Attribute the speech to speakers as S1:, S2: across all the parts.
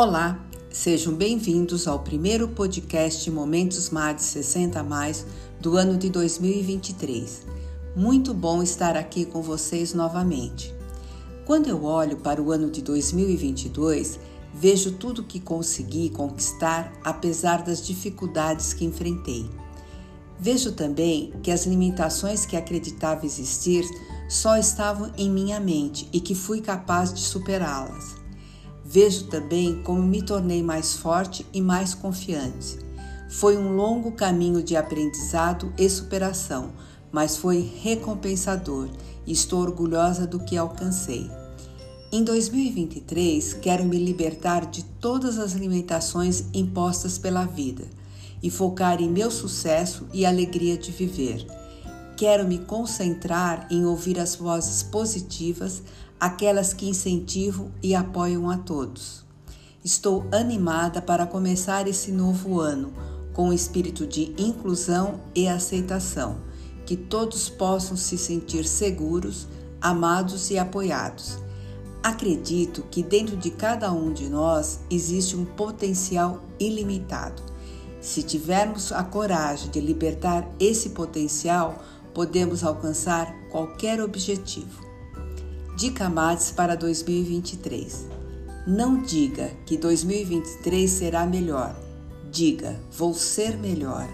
S1: Olá, sejam bem-vindos ao primeiro podcast Momentos MAD 60 mais do ano de 2023. Muito bom estar aqui com vocês novamente. Quando eu olho para o ano de 2022, vejo tudo que consegui conquistar apesar das dificuldades que enfrentei. Vejo também que as limitações que acreditava existir só estavam em minha mente e que fui capaz de superá-las. Vejo também como me tornei mais forte e mais confiante. Foi um longo caminho de aprendizado e superação, mas foi recompensador e estou orgulhosa do que alcancei. Em 2023, quero me libertar de todas as limitações impostas pela vida e focar em meu sucesso e alegria de viver. Quero me concentrar em ouvir as vozes positivas, aquelas que incentivam e apoiam a todos. Estou animada para começar esse novo ano com o espírito de inclusão e aceitação, que todos possam se sentir seguros, amados e apoiados. Acredito que dentro de cada um de nós existe um potencial ilimitado. Se tivermos a coragem de libertar esse potencial, podemos alcançar qualquer objetivo. Dica Mates para 2023. Não diga que 2023 será melhor. Diga, vou ser melhor.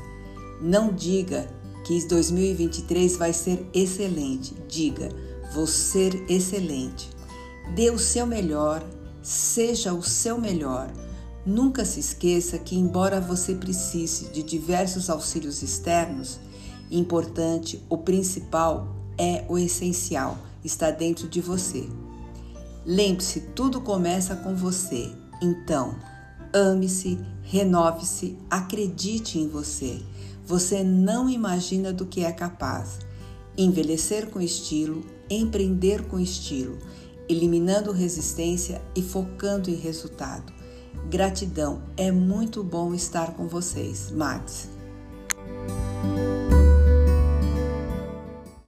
S1: Não diga que 2023 vai ser excelente. Diga, vou ser excelente. Dê o seu melhor, seja o seu melhor. Nunca se esqueça que, embora você precise de diversos auxílios externos, importante, o principal é o essencial está dentro de você. Lembre-se, tudo começa com você. Então, ame-se, renove-se, acredite em você. Você não imagina do que é capaz. Envelhecer com estilo, empreender com estilo, eliminando resistência e focando em resultado. Gratidão, é muito bom estar com vocês. Max.